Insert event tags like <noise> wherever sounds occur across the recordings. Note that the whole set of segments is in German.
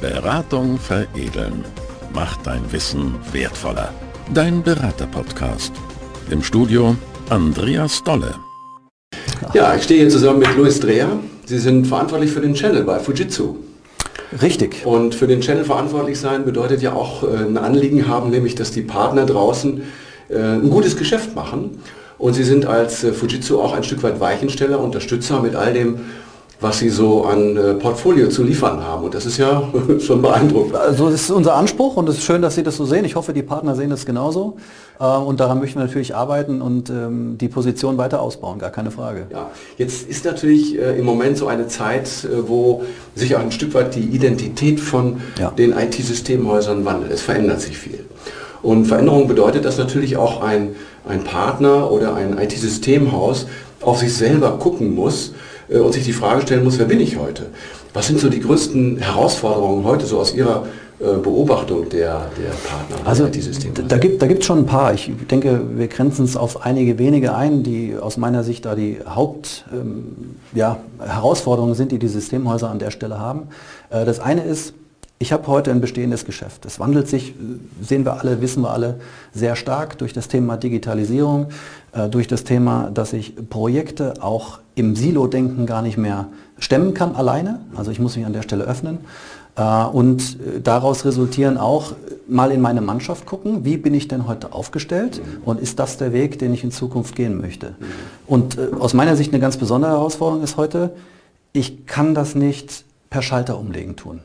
Beratung veredeln. Macht dein Wissen wertvoller. Dein Berater-Podcast. Im Studio Andreas Dolle. Ja, ich stehe hier zusammen mit Luis Dreher. Sie sind verantwortlich für den Channel bei Fujitsu. Richtig. Und für den Channel verantwortlich sein bedeutet ja auch äh, ein Anliegen haben, nämlich dass die Partner draußen äh, ein gutes Geschäft machen. Und Sie sind als äh, Fujitsu auch ein Stück weit Weichensteller, Unterstützer mit all dem, was Sie so an äh, Portfolio zu liefern haben. Und das ist ja <laughs> schon beeindruckend. Also das ist unser Anspruch und es ist schön, dass Sie das so sehen. Ich hoffe, die Partner sehen das genauso. Äh, und daran möchten wir natürlich arbeiten und ähm, die Position weiter ausbauen, gar keine Frage. Ja, jetzt ist natürlich äh, im Moment so eine Zeit, äh, wo sich auch ein Stück weit die Identität von ja. den IT-Systemhäusern wandelt. Es verändert sich viel. Und Veränderung bedeutet, dass natürlich auch ein, ein Partner oder ein IT-Systemhaus auf sich selber gucken muss, und sich die Frage stellen muss, wer bin ich heute? Was sind so die größten Herausforderungen heute so aus Ihrer äh, Beobachtung der, der Partner? Also da gibt es schon ein paar. Ich denke, wir grenzen es auf einige wenige ein, die aus meiner Sicht da die Hauptherausforderungen ähm, ja, sind, die die Systemhäuser an der Stelle haben. Äh, das eine ist, ich habe heute ein bestehendes Geschäft. Es wandelt sich, sehen wir alle, wissen wir alle, sehr stark durch das Thema Digitalisierung, äh, durch das Thema, dass ich Projekte auch im Silo-Denken gar nicht mehr stemmen kann alleine. Also ich muss mich an der Stelle öffnen. Äh, und äh, daraus resultieren auch mal in meine Mannschaft gucken, wie bin ich denn heute aufgestellt und ist das der Weg, den ich in Zukunft gehen möchte. Und aus meiner Sicht eine ganz besondere Herausforderung ist heute, ich kann das nicht per Schalter umlegen tun.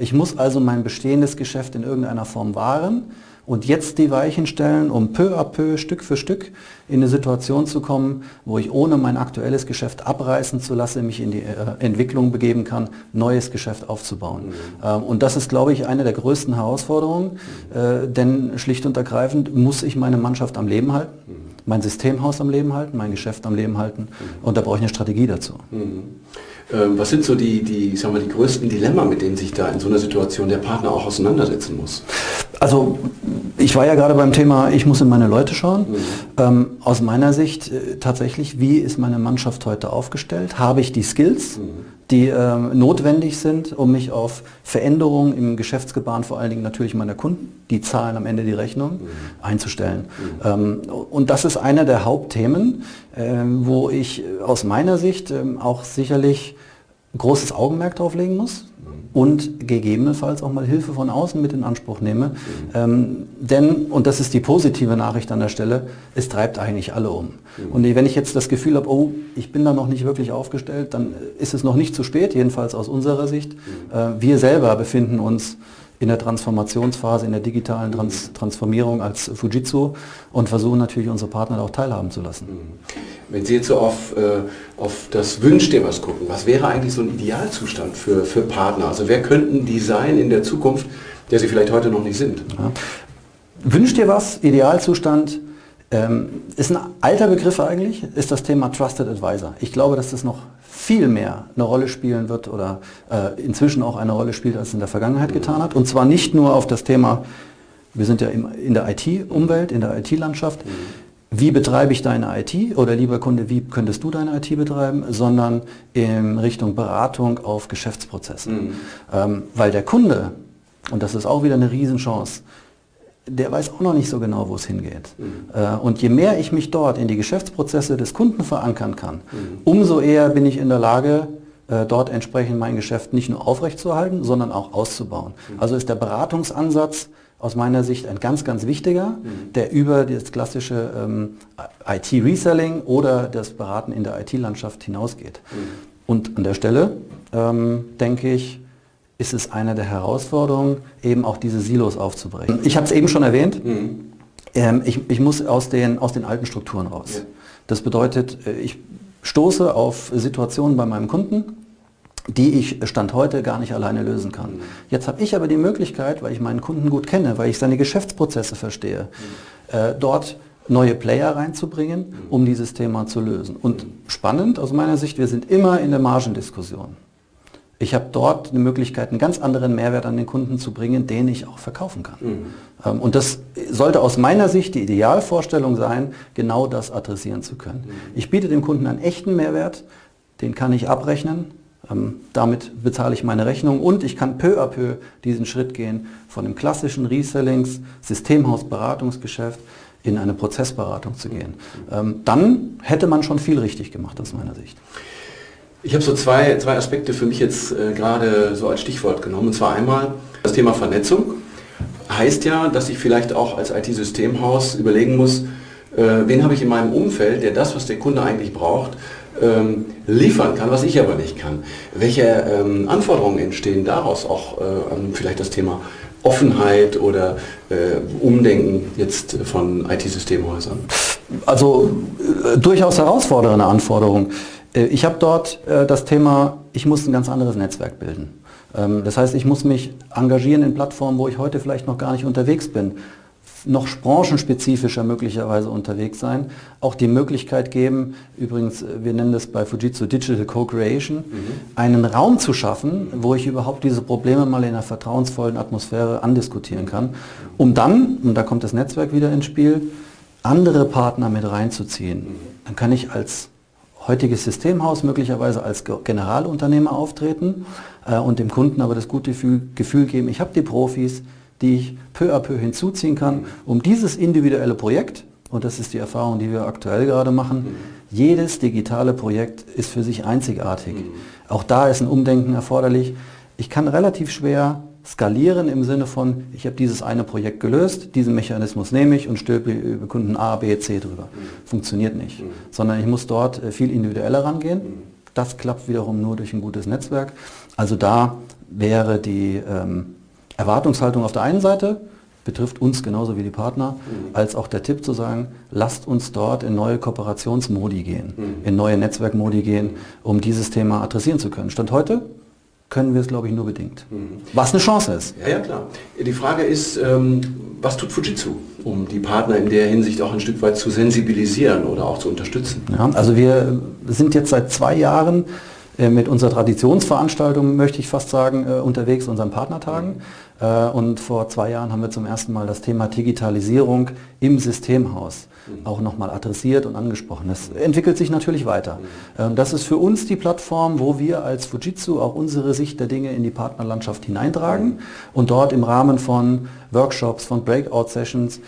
Ich muss also mein bestehendes Geschäft in irgendeiner Form wahren und jetzt die Weichen stellen, um peu à peu, Stück für Stück in eine Situation zu kommen, wo ich ohne mein aktuelles Geschäft abreißen zu lassen, mich in die äh, Entwicklung begeben kann, neues Geschäft aufzubauen. Mhm. Ähm, und das ist, glaube ich, eine der größten Herausforderungen, äh, denn schlicht und ergreifend muss ich meine Mannschaft am Leben halten, mhm. mein Systemhaus am Leben halten, mein Geschäft am Leben halten mhm. und da brauche ich eine Strategie dazu. Ähm, was sind so die, die, sagen wir, die größten Dilemma, mit denen sich da in so einer Situation der Partner auch auseinandersetzen muss? Also ich war ja gerade beim Thema, ich muss in meine Leute schauen. Mhm. Ähm, aus meiner Sicht äh, tatsächlich, wie ist meine Mannschaft heute aufgestellt? Habe ich die Skills, mhm. die äh, notwendig sind, um mich auf Veränderungen im Geschäftsgebaren, vor allen Dingen natürlich meiner Kunden, die zahlen am Ende die Rechnung, mhm. einzustellen? Mhm. Ähm, und das ist einer der Hauptthemen, äh, wo ich aus meiner Sicht ähm, auch sicherlich großes Augenmerk drauf legen muss und gegebenenfalls auch mal Hilfe von außen mit in Anspruch nehme. Ähm, denn, und das ist die positive Nachricht an der Stelle, es treibt eigentlich alle um. Und wenn ich jetzt das Gefühl habe, oh, ich bin da noch nicht wirklich aufgestellt, dann ist es noch nicht zu spät, jedenfalls aus unserer Sicht. Äh, wir selber befinden uns in der Transformationsphase, in der digitalen Trans Transformierung als Fujitsu und versuchen natürlich unsere Partner auch teilhaben zu lassen. Wenn Sie jetzt so auf, äh, auf das Wünsch dir was gucken, was wäre eigentlich so ein Idealzustand für, für Partner? Also wer könnten die sein in der Zukunft, der sie vielleicht heute noch nicht sind? Ja. Wünsch dir was, Idealzustand, ähm, ist ein alter Begriff eigentlich, ist das Thema Trusted Advisor. Ich glaube, dass das noch viel mehr eine Rolle spielen wird oder äh, inzwischen auch eine Rolle spielt, als es in der Vergangenheit getan hat. Und zwar nicht nur auf das Thema, wir sind ja im, in der IT-Umwelt, in der IT-Landschaft, wie betreibe ich deine IT oder lieber Kunde, wie könntest du deine IT betreiben, sondern in Richtung Beratung auf Geschäftsprozessen. Mhm. Ähm, weil der Kunde, und das ist auch wieder eine Riesenchance, der weiß auch noch nicht so genau, wo es hingeht. Mhm. Und je mehr ich mich dort in die Geschäftsprozesse des Kunden verankern kann, mhm. umso eher bin ich in der Lage, äh, dort entsprechend mein Geschäft nicht nur aufrechtzuerhalten, sondern auch auszubauen. Mhm. Also ist der Beratungsansatz aus meiner Sicht ein ganz, ganz wichtiger, der über das klassische ähm, IT-Reselling oder das Beraten in der IT-Landschaft hinausgeht. Und an der Stelle ähm, denke ich, ist es eine der Herausforderungen, eben auch diese Silos aufzubrechen. Ich habe es eben schon erwähnt, mhm. ähm, ich, ich, muss aus den, aus den alten Strukturen raus. Ja. Das bedeutet, äh, ich stoße auf Situationen bei meinem Kunden, die ich Stand heute gar nicht alleine lösen kann. Mhm. Jetzt habe ich aber die Möglichkeit, weil ich meinen Kunden gut kenne, weil ich seine Geschäftsprozesse verstehe, mhm. äh, dort neue Player reinzubringen, mhm. um dieses Thema zu lösen. Und spannend aus meiner Sicht, wir sind immer in der Margendiskussion. Ich habe dort eine Möglichkeit, einen ganz anderen Mehrwert an den Kunden zu bringen, den ich auch verkaufen kann. Mhm. Ähm, und das sollte aus meiner Sicht die Idealvorstellung sein, genau das adressieren zu können. Mhm. Ich biete dem Kunden einen echten Mehrwert, den kann ich abrechnen, Ähm, damit bezahle ich meine Rechnung und ich kann peu à peu diesen Schritt gehen von dem klassischen Resellings, Systemhaus, Beratungsgeschäft in eine Prozessberatung zu gehen. Ähm, dann hätte man schon viel richtig gemacht aus meiner Sicht. Ich habe so zwei, zwei Aspekte für mich jetzt äh, gerade so als Stichwort genommen. Und zwar einmal das Thema Vernetzung. Heißt ja, dass ich vielleicht auch als IT-Systemhaus überlegen muss, äh, wen habe ich in meinem Umfeld, der das, was der Kunde eigentlich braucht, ähm, liefern kann, was ich aber nicht kann. Welche ähm, Anforderungen entstehen daraus auch äh, an vielleicht das Thema Offenheit oder äh, Umdenken jetzt von IT-Systemhäusern? Also äh, durchaus herausfordernde Anforderungen. Äh, ich habe dort äh, das Thema, ich muss ein ganz anderes Netzwerk bilden. Ähm, das heißt, ich muss mich engagieren in Plattformen, wo ich heute vielleicht noch gar nicht unterwegs bin noch branchenspezifischer möglicherweise unterwegs sein, auch die Möglichkeit geben, übrigens, äh, wir nennen das bei Fujitsu Digital Co-Creation, mhm. einen Raum zu schaffen, wo ich überhaupt diese Probleme mal in einer vertrauensvollen Atmosphäre andiskutieren kann, um dann, und da kommt das Netzwerk wieder ins Spiel, andere Partner mit reinzuziehen. Dann kann ich als heutiges Systemhaus möglicherweise als Generalunternehmer auftreten äh, und dem Kunden aber das gute Gefühl, Gefühl geben, ich habe die Profis, die ich peu à peu hinzuziehen kann, um dieses individuelle Projekt, und das ist die Erfahrung, die wir aktuell gerade machen, jedes digitale Projekt ist für sich einzigartig. Auch da ist ein Umdenken erforderlich. Ich kann relativ schwer skalieren im Sinne von, ich habe dieses eine Projekt gelöst, diesen Mechanismus nehme ich und stülpe über Kunden A, B, C drüber. Funktioniert nicht. Sondern ich muss dort äh, viel individueller rangehen. Das klappt wiederum nur durch ein gutes Netzwerk. Also da wäre die ähm, Erwartungshaltung auf der einen Seite, betrifft uns genauso wie die Partner, als auch der Tipp zu sagen, lasst uns dort in neue Kooperationsmodi gehen, mhm. in neue Netzwerkmodi gehen, um dieses Thema adressieren zu können. Stand heute können wir es, glaube ich, nur bedingt. Mhm. Was eine Chance ist. Ja, ja, klar. Die Frage ist, ähm, was tut Fujitsu, um die Partner in der Hinsicht auch ein Stück weit zu sensibilisieren oder auch zu unterstützen? Ja, also wir sind jetzt seit zwei Jahren äh, mit unserer Traditionsveranstaltung, möchte ich fast sagen, äh, unterwegs, unseren Partnertagen. Äh, und vor zwei Jahren haben wir zum ersten Mal das Thema Digitalisierung im Systemhaus auch nochmal adressiert und angesprochen. Das entwickelt sich natürlich weiter. Ähm, das ist für uns die Plattform, wo wir als Fujitsu auch unsere Sicht der Dinge in die Partnerlandschaft hineintragen und dort im Rahmen von Workshops, von Breakout-Sessions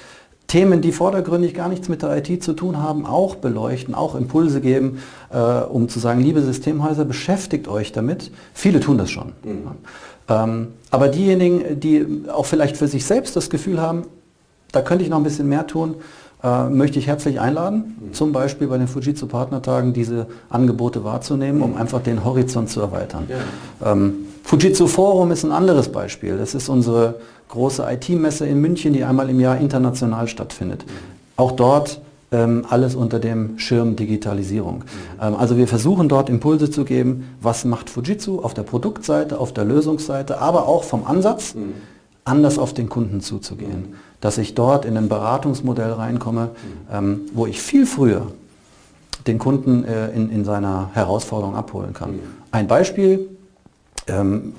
Themen, die vordergründig gar nichts mit der IT zu tun haben, auch beleuchten, auch Impulse geben, äh, um zu sagen, liebe Systemhäuser, beschäftigt euch damit. Viele tun das schon. Mhm. Ähm, aber diejenigen, die auch vielleicht für sich selbst das Gefühl haben, da könnte ich noch ein bisschen mehr tun, äh, möchte ich herzlich einladen, mhm. zum Beispiel bei den Fujitsu Partnertagen diese Angebote wahrzunehmen, um einfach den Horizont zu erweitern. Ja. Ähm, Fujitsu Forum ist ein anderes Beispiel. Das ist unsere große IT-Messe in München, die einmal im Jahr international stattfindet. Auch dort ähm, alles unter dem Schirm Digitalisierung. Ähm, also wir versuchen dort Impulse zu geben, was macht Fujitsu auf der Produktseite, auf der Lösungsseite, aber auch vom Ansatz, anders auf den Kunden zuzugehen. Dass ich dort in ein Beratungsmodell reinkomme, ähm, wo ich viel früher den Kunden äh, in, in seiner Herausforderung abholen kann. Ein Beispiel, ähm,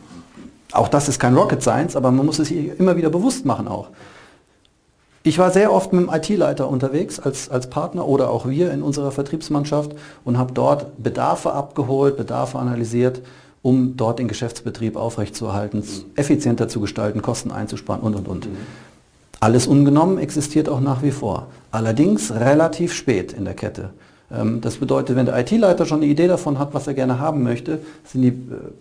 auch das ist kein Rocket Science, aber man muss es sich immer wieder bewusst machen auch. Ich war sehr oft mit dem IT-Leiter unterwegs als, als Partner oder auch wir in unserer Vertriebsmannschaft und habe dort Bedarfe abgeholt, Bedarfe analysiert, um dort den Geschäftsbetrieb aufrechtzuerhalten, mhm. effizienter zu gestalten, Kosten einzusparen und, und, und. Mhm. Alles ungenommen existiert auch nach wie vor. Allerdings relativ spät in der Kette. Ähm, das bedeutet, wenn der IT-Leiter schon eine Idee davon hat, was er gerne haben möchte, sind die äh,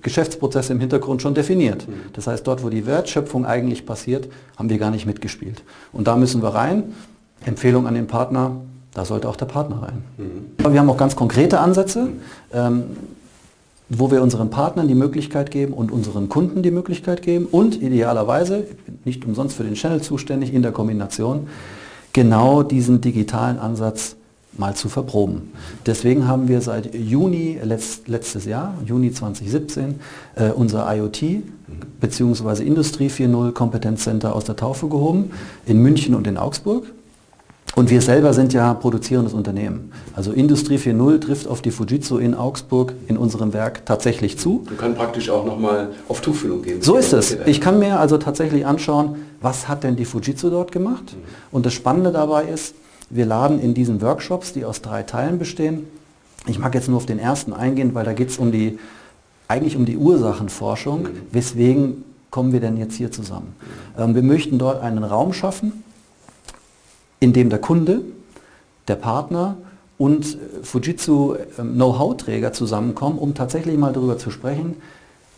Geschäftsprozesse im Hintergrund schon definiert. Mhm. Das heißt, dort, wo die Wertschöpfung eigentlich passiert, haben wir gar nicht mitgespielt. Und da müssen wir rein. Empfehlung an den Partner, da sollte auch der Partner rein. Mhm. Wir haben auch ganz konkrete Ansätze, ähm, wo wir unseren Partnern die Möglichkeit geben und unseren Kunden die Möglichkeit geben und idealerweise, nicht umsonst für den Channel zuständig, in der Kombination, genau diesen digitalen Ansatz mal zu verproben. Deswegen haben wir seit Juni letzt, letztes Jahr, Juni 2017, äh, unser IoT bzw. Industrie 4.0 Kompetenzcenter aus der Taufe gehoben, in München und in Augsburg. Und wir selber sind ja produzierendes Unternehmen. Also Industrie 4.0 trifft auf die Fujitsu in Augsburg in unserem Werk tatsächlich zu. Du kannst praktisch auch nochmal auf Tuchfühlung gehen. So ist es. Ich kann mir also tatsächlich anschauen, was hat denn die Fujitsu dort gemacht? Und das Spannende dabei ist, wir laden in diesen Workshops, die aus drei Teilen bestehen, ich mag jetzt nur auf den ersten eingehen, weil da geht es um die eigentlich um die Ursachenforschung, mhm. weswegen kommen wir denn jetzt hier zusammen. Ähm, wir möchten dort einen Raum schaffen, in dem der Kunde, der Partner und äh, Fujitsu ähm, Know-how-Träger zusammenkommen, um tatsächlich mal darüber zu sprechen,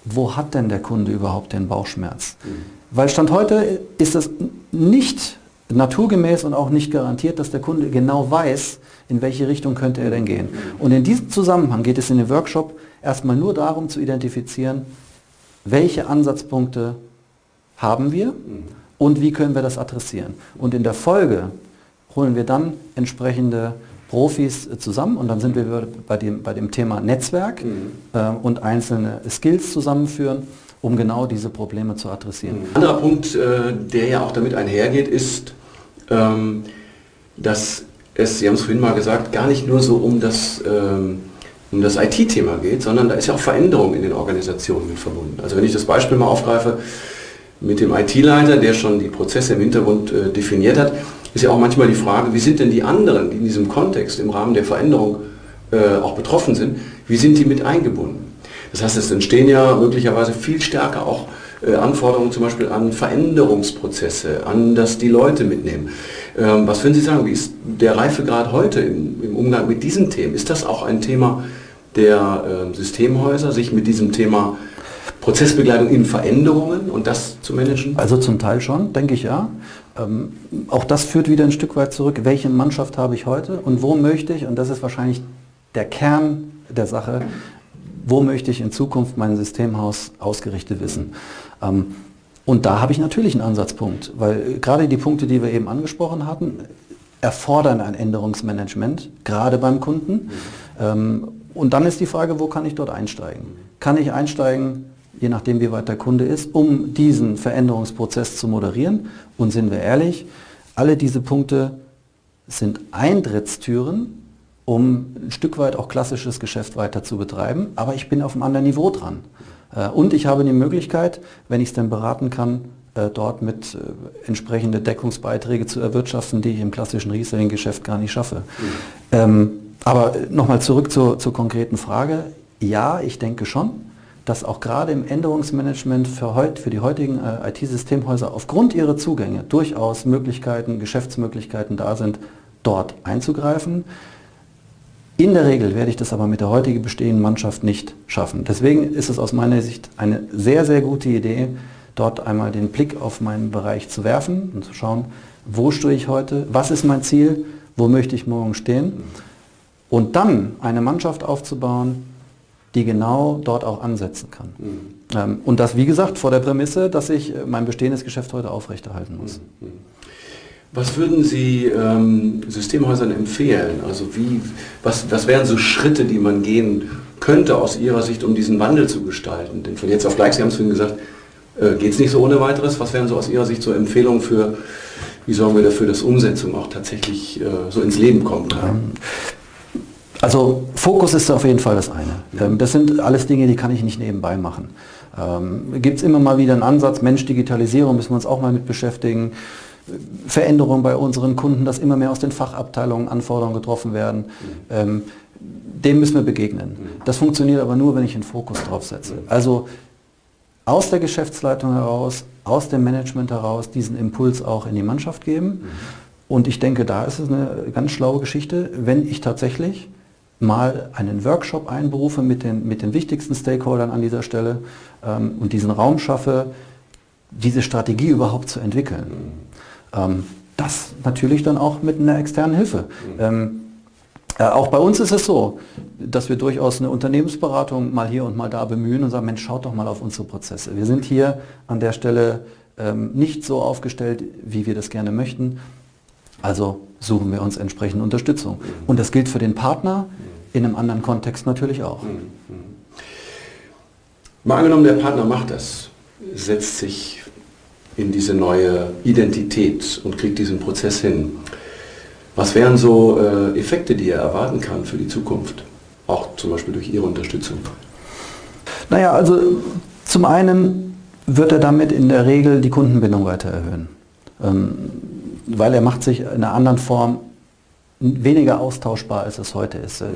wo hat denn der Kunde überhaupt den Bauchschmerz? Mhm. Weil Stand heute ist es nicht naturgemäß und auch nicht garantiert, dass der Kunde genau weiß, in welche Richtung könnte er denn gehen. Und in diesem Zusammenhang geht es in dem Workshop erstmal nur darum zu identifizieren, welche Ansatzpunkte haben wir und wie können wir das adressieren. Und in der Folge holen wir dann entsprechende Profis zusammen und dann sind wir bei dem, bei dem Thema Netzwerk mhm. äh, und einzelne Skills zusammenführen, um genau diese Probleme zu adressieren. Ein anderer Punkt, äh, der ja auch damit einhergeht, ist, ähm, dass es, Sie haben es vorhin mal gesagt, gar nicht nur so um das, ähm, um das IT-Thema geht, sondern da ist ja auch Veränderung in den Organisationen mit verbunden. Also wenn ich das Beispiel mal aufgreife mit dem IT-Leiter, der schon die Prozesse im Hintergrund äh, definiert hat, ist ja auch manchmal die Frage, wie sind denn die anderen, die in diesem Kontext im Rahmen der Veränderung äh, auch betroffen sind, wie sind die mit eingebunden? Das heißt, es entstehen ja möglicherweise viel stärker auch äh, Anforderungen zum Beispiel an Veränderungsprozesse, an dass die Leute mitnehmen. Ähm, was würden Sie sagen, wie ist der Reifegrad heute im, im Umgang mit diesen Themen? Ist das auch ein Thema der äh, Systemhäuser, sich mit diesem Thema Prozessbegleitung in Veränderungen und das zu managen? Also zum Teil schon, denke ich ja. Ähm, auch das führt wieder ein Stück weit zurück, welche Mannschaft habe ich heute und wo möchte ich, und das ist wahrscheinlich der Kern der Sache, wo möchte ich in Zukunft mein Systemhaus ausgerichtet wissen. Ähm, und da habe ich natürlich einen Ansatzpunkt, weil gerade die Punkte, die wir eben angesprochen hatten, erfordern ein Änderungsmanagement, gerade beim Kunden. Mhm. Und dann ist die Frage, wo kann ich dort einsteigen? Kann ich einsteigen, je nachdem wie weit der Kunde ist, um diesen Veränderungsprozess zu moderieren? Und sind wir ehrlich, alle diese Punkte sind Eintrittstüren, um ein Stück weit auch klassisches Geschäft weiter zu betreiben, aber ich bin auf einem anderen Niveau dran. Äh, und ich habe die Möglichkeit, wenn ich es denn beraten kann, äh, dort mit äh, entsprechende Deckungsbeiträge zu erwirtschaften, die ich im klassischen Reselling-Geschäft gar nicht schaffe. Mhm. Ähm, aber nochmal zurück zur, zur konkreten Frage. Ja, ich denke schon, dass auch gerade im Änderungsmanagement für, heut, für die heutigen äh, IT-Systemhäuser aufgrund ihrer Zugänge durchaus Möglichkeiten, Geschäftsmöglichkeiten da sind, dort einzugreifen. In der Regel werde ich das aber mit der heutigen bestehenden Mannschaft nicht schaffen. Deswegen ist es aus meiner Sicht eine sehr, sehr gute Idee, dort einmal den Blick auf meinen Bereich zu werfen und zu schauen, wo stehe ich heute, was ist mein Ziel, wo möchte ich morgen stehen und dann eine Mannschaft aufzubauen, die genau dort auch ansetzen kann. Mhm. Ähm, und das, wie gesagt, vor der Prämisse, dass ich mein bestehendes Geschäft heute aufrechterhalten muss. Mhm. Was würden Sie ähm, Systemhäusern empfehlen? Also wie, was, was wären so Schritte, die man gehen könnte aus Ihrer Sicht, um diesen Wandel zu gestalten? Denn von jetzt auf gleich, Sie haben es vorhin gesagt, äh, geht es nicht so ohne weiteres. Was wären so aus Ihrer Sicht so Empfehlungen für, wie sorgen wir dafür, dass Umsetzung auch tatsächlich äh, so ins Leben kommt? Ähm, also Fokus ist auf jeden Fall das eine. Ähm, das sind alles Dinge, die kann ich nicht nebenbei machen. Ähm, Gibt es immer mal wieder einen Ansatz, Mensch, Digitalisierung müssen wir uns auch mal mit beschäftigen. Veränderungen bei unseren Kunden, dass immer mehr aus den Fachabteilungen Anforderungen getroffen werden. Ähm, dem müssen wir begegnen. Das funktioniert aber nur, wenn ich einen Fokus drauf setze. Also aus der Geschäftsleitung heraus, aus dem Management heraus diesen Impuls auch in die Mannschaft geben. Mhm. Und ich denke, da ist es eine ganz schlaue Geschichte, wenn ich tatsächlich mal einen Workshop einberufe mit den, mit den wichtigsten Stakeholdern an dieser Stelle ähm, und diesen Raum schaffe, diese Strategie überhaupt zu entwickeln. Ähm, das natürlich dann auch mit einer externen Hilfe. Ähm, äh, auch bei uns ist es so, dass wir durchaus eine Unternehmensberatung mal hier und mal da bemühen und sagen, Mensch, schaut doch mal auf unsere Prozesse. Wir sind hier an der Stelle ähm, nicht so aufgestellt, wie wir das gerne möchten. Also suchen wir uns entsprechende Unterstützung. Und das gilt für den Partner in einem anderen Kontext natürlich auch. Mhm. mhm. Mal angenommen, der Partner macht das, setzt sich in diese neue Identität und kriegt diesen Prozess hin. Was wären so äh, Effekte, die er erwarten kann für die Zukunft? Auch zum Beispiel durch Ihre Unterstützung. Naja, also zum einen wird er damit in der Regel die Kundenbindung weiter erhöhen. Weil er macht sich in einer anderen Form weniger austauschbar, als es heute ist. Äh,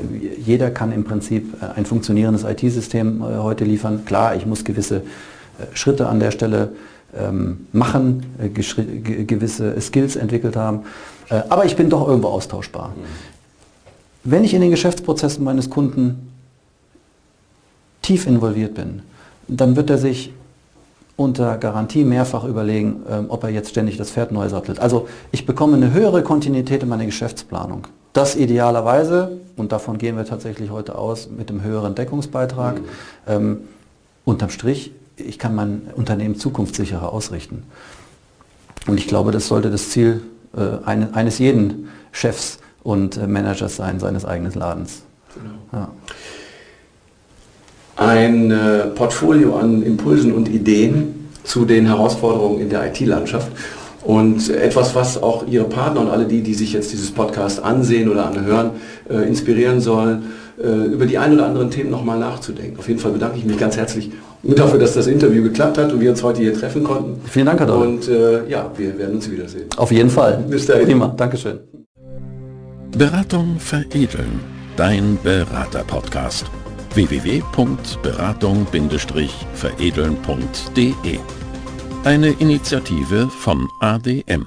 jeder kann im Prinzip äh, ein funktionierendes IT-System äh, heute liefern. Klar, ich muss gewisse Schritte an der Stelle ähm, machen, gewisse Skills entwickelt haben, aber ich bin doch irgendwo austauschbar. Mhm. Wenn ich in den Geschäftsprozessen meines Kunden tief involviert bin, dann wird er sich unter Garantie mehrfach überlegen, ähm, ob er jetzt ständig das Pferd neu sattelt. Also ich bekomme eine höhere Kontinuität in meiner Geschäftsplanung. Das idealerweise, und davon gehen wir tatsächlich heute aus, mit dem höheren Deckungsbeitrag. Mhm. Ähm, unterm Strich, ich kann mein Unternehmen zukunftssicherer ausrichten. Und ich glaube, das sollte das Ziel äh, eine, eines jeden Chefs und äh, Managers sein, seines eigenen Ladens. Genau. Ja ein äh, Portfolio an Impulsen und Ideen zu den Herausforderungen in der IT-Landschaft. Und etwas, was auch Ihre Partner und alle die, die sich jetzt dieses Podcast ansehen oder anhören, äh, inspirieren soll, äh, über die ein oder anderen Themen nochmal nachzudenken. Auf jeden Fall bedanke ich mich ganz herzlich dafür, dass das Interview geklappt hat und wir uns heute hier treffen konnten. Vielen Dank, Herr Dr. Und äh, ja, wir werden uns wiedersehen. Auf jeden Fall. Bis dahin. Prima, Dankeschön. Beratung veredeln. Dein Berater-Podcast www.beratung-veredeln.de. Eine Initiative von ADM.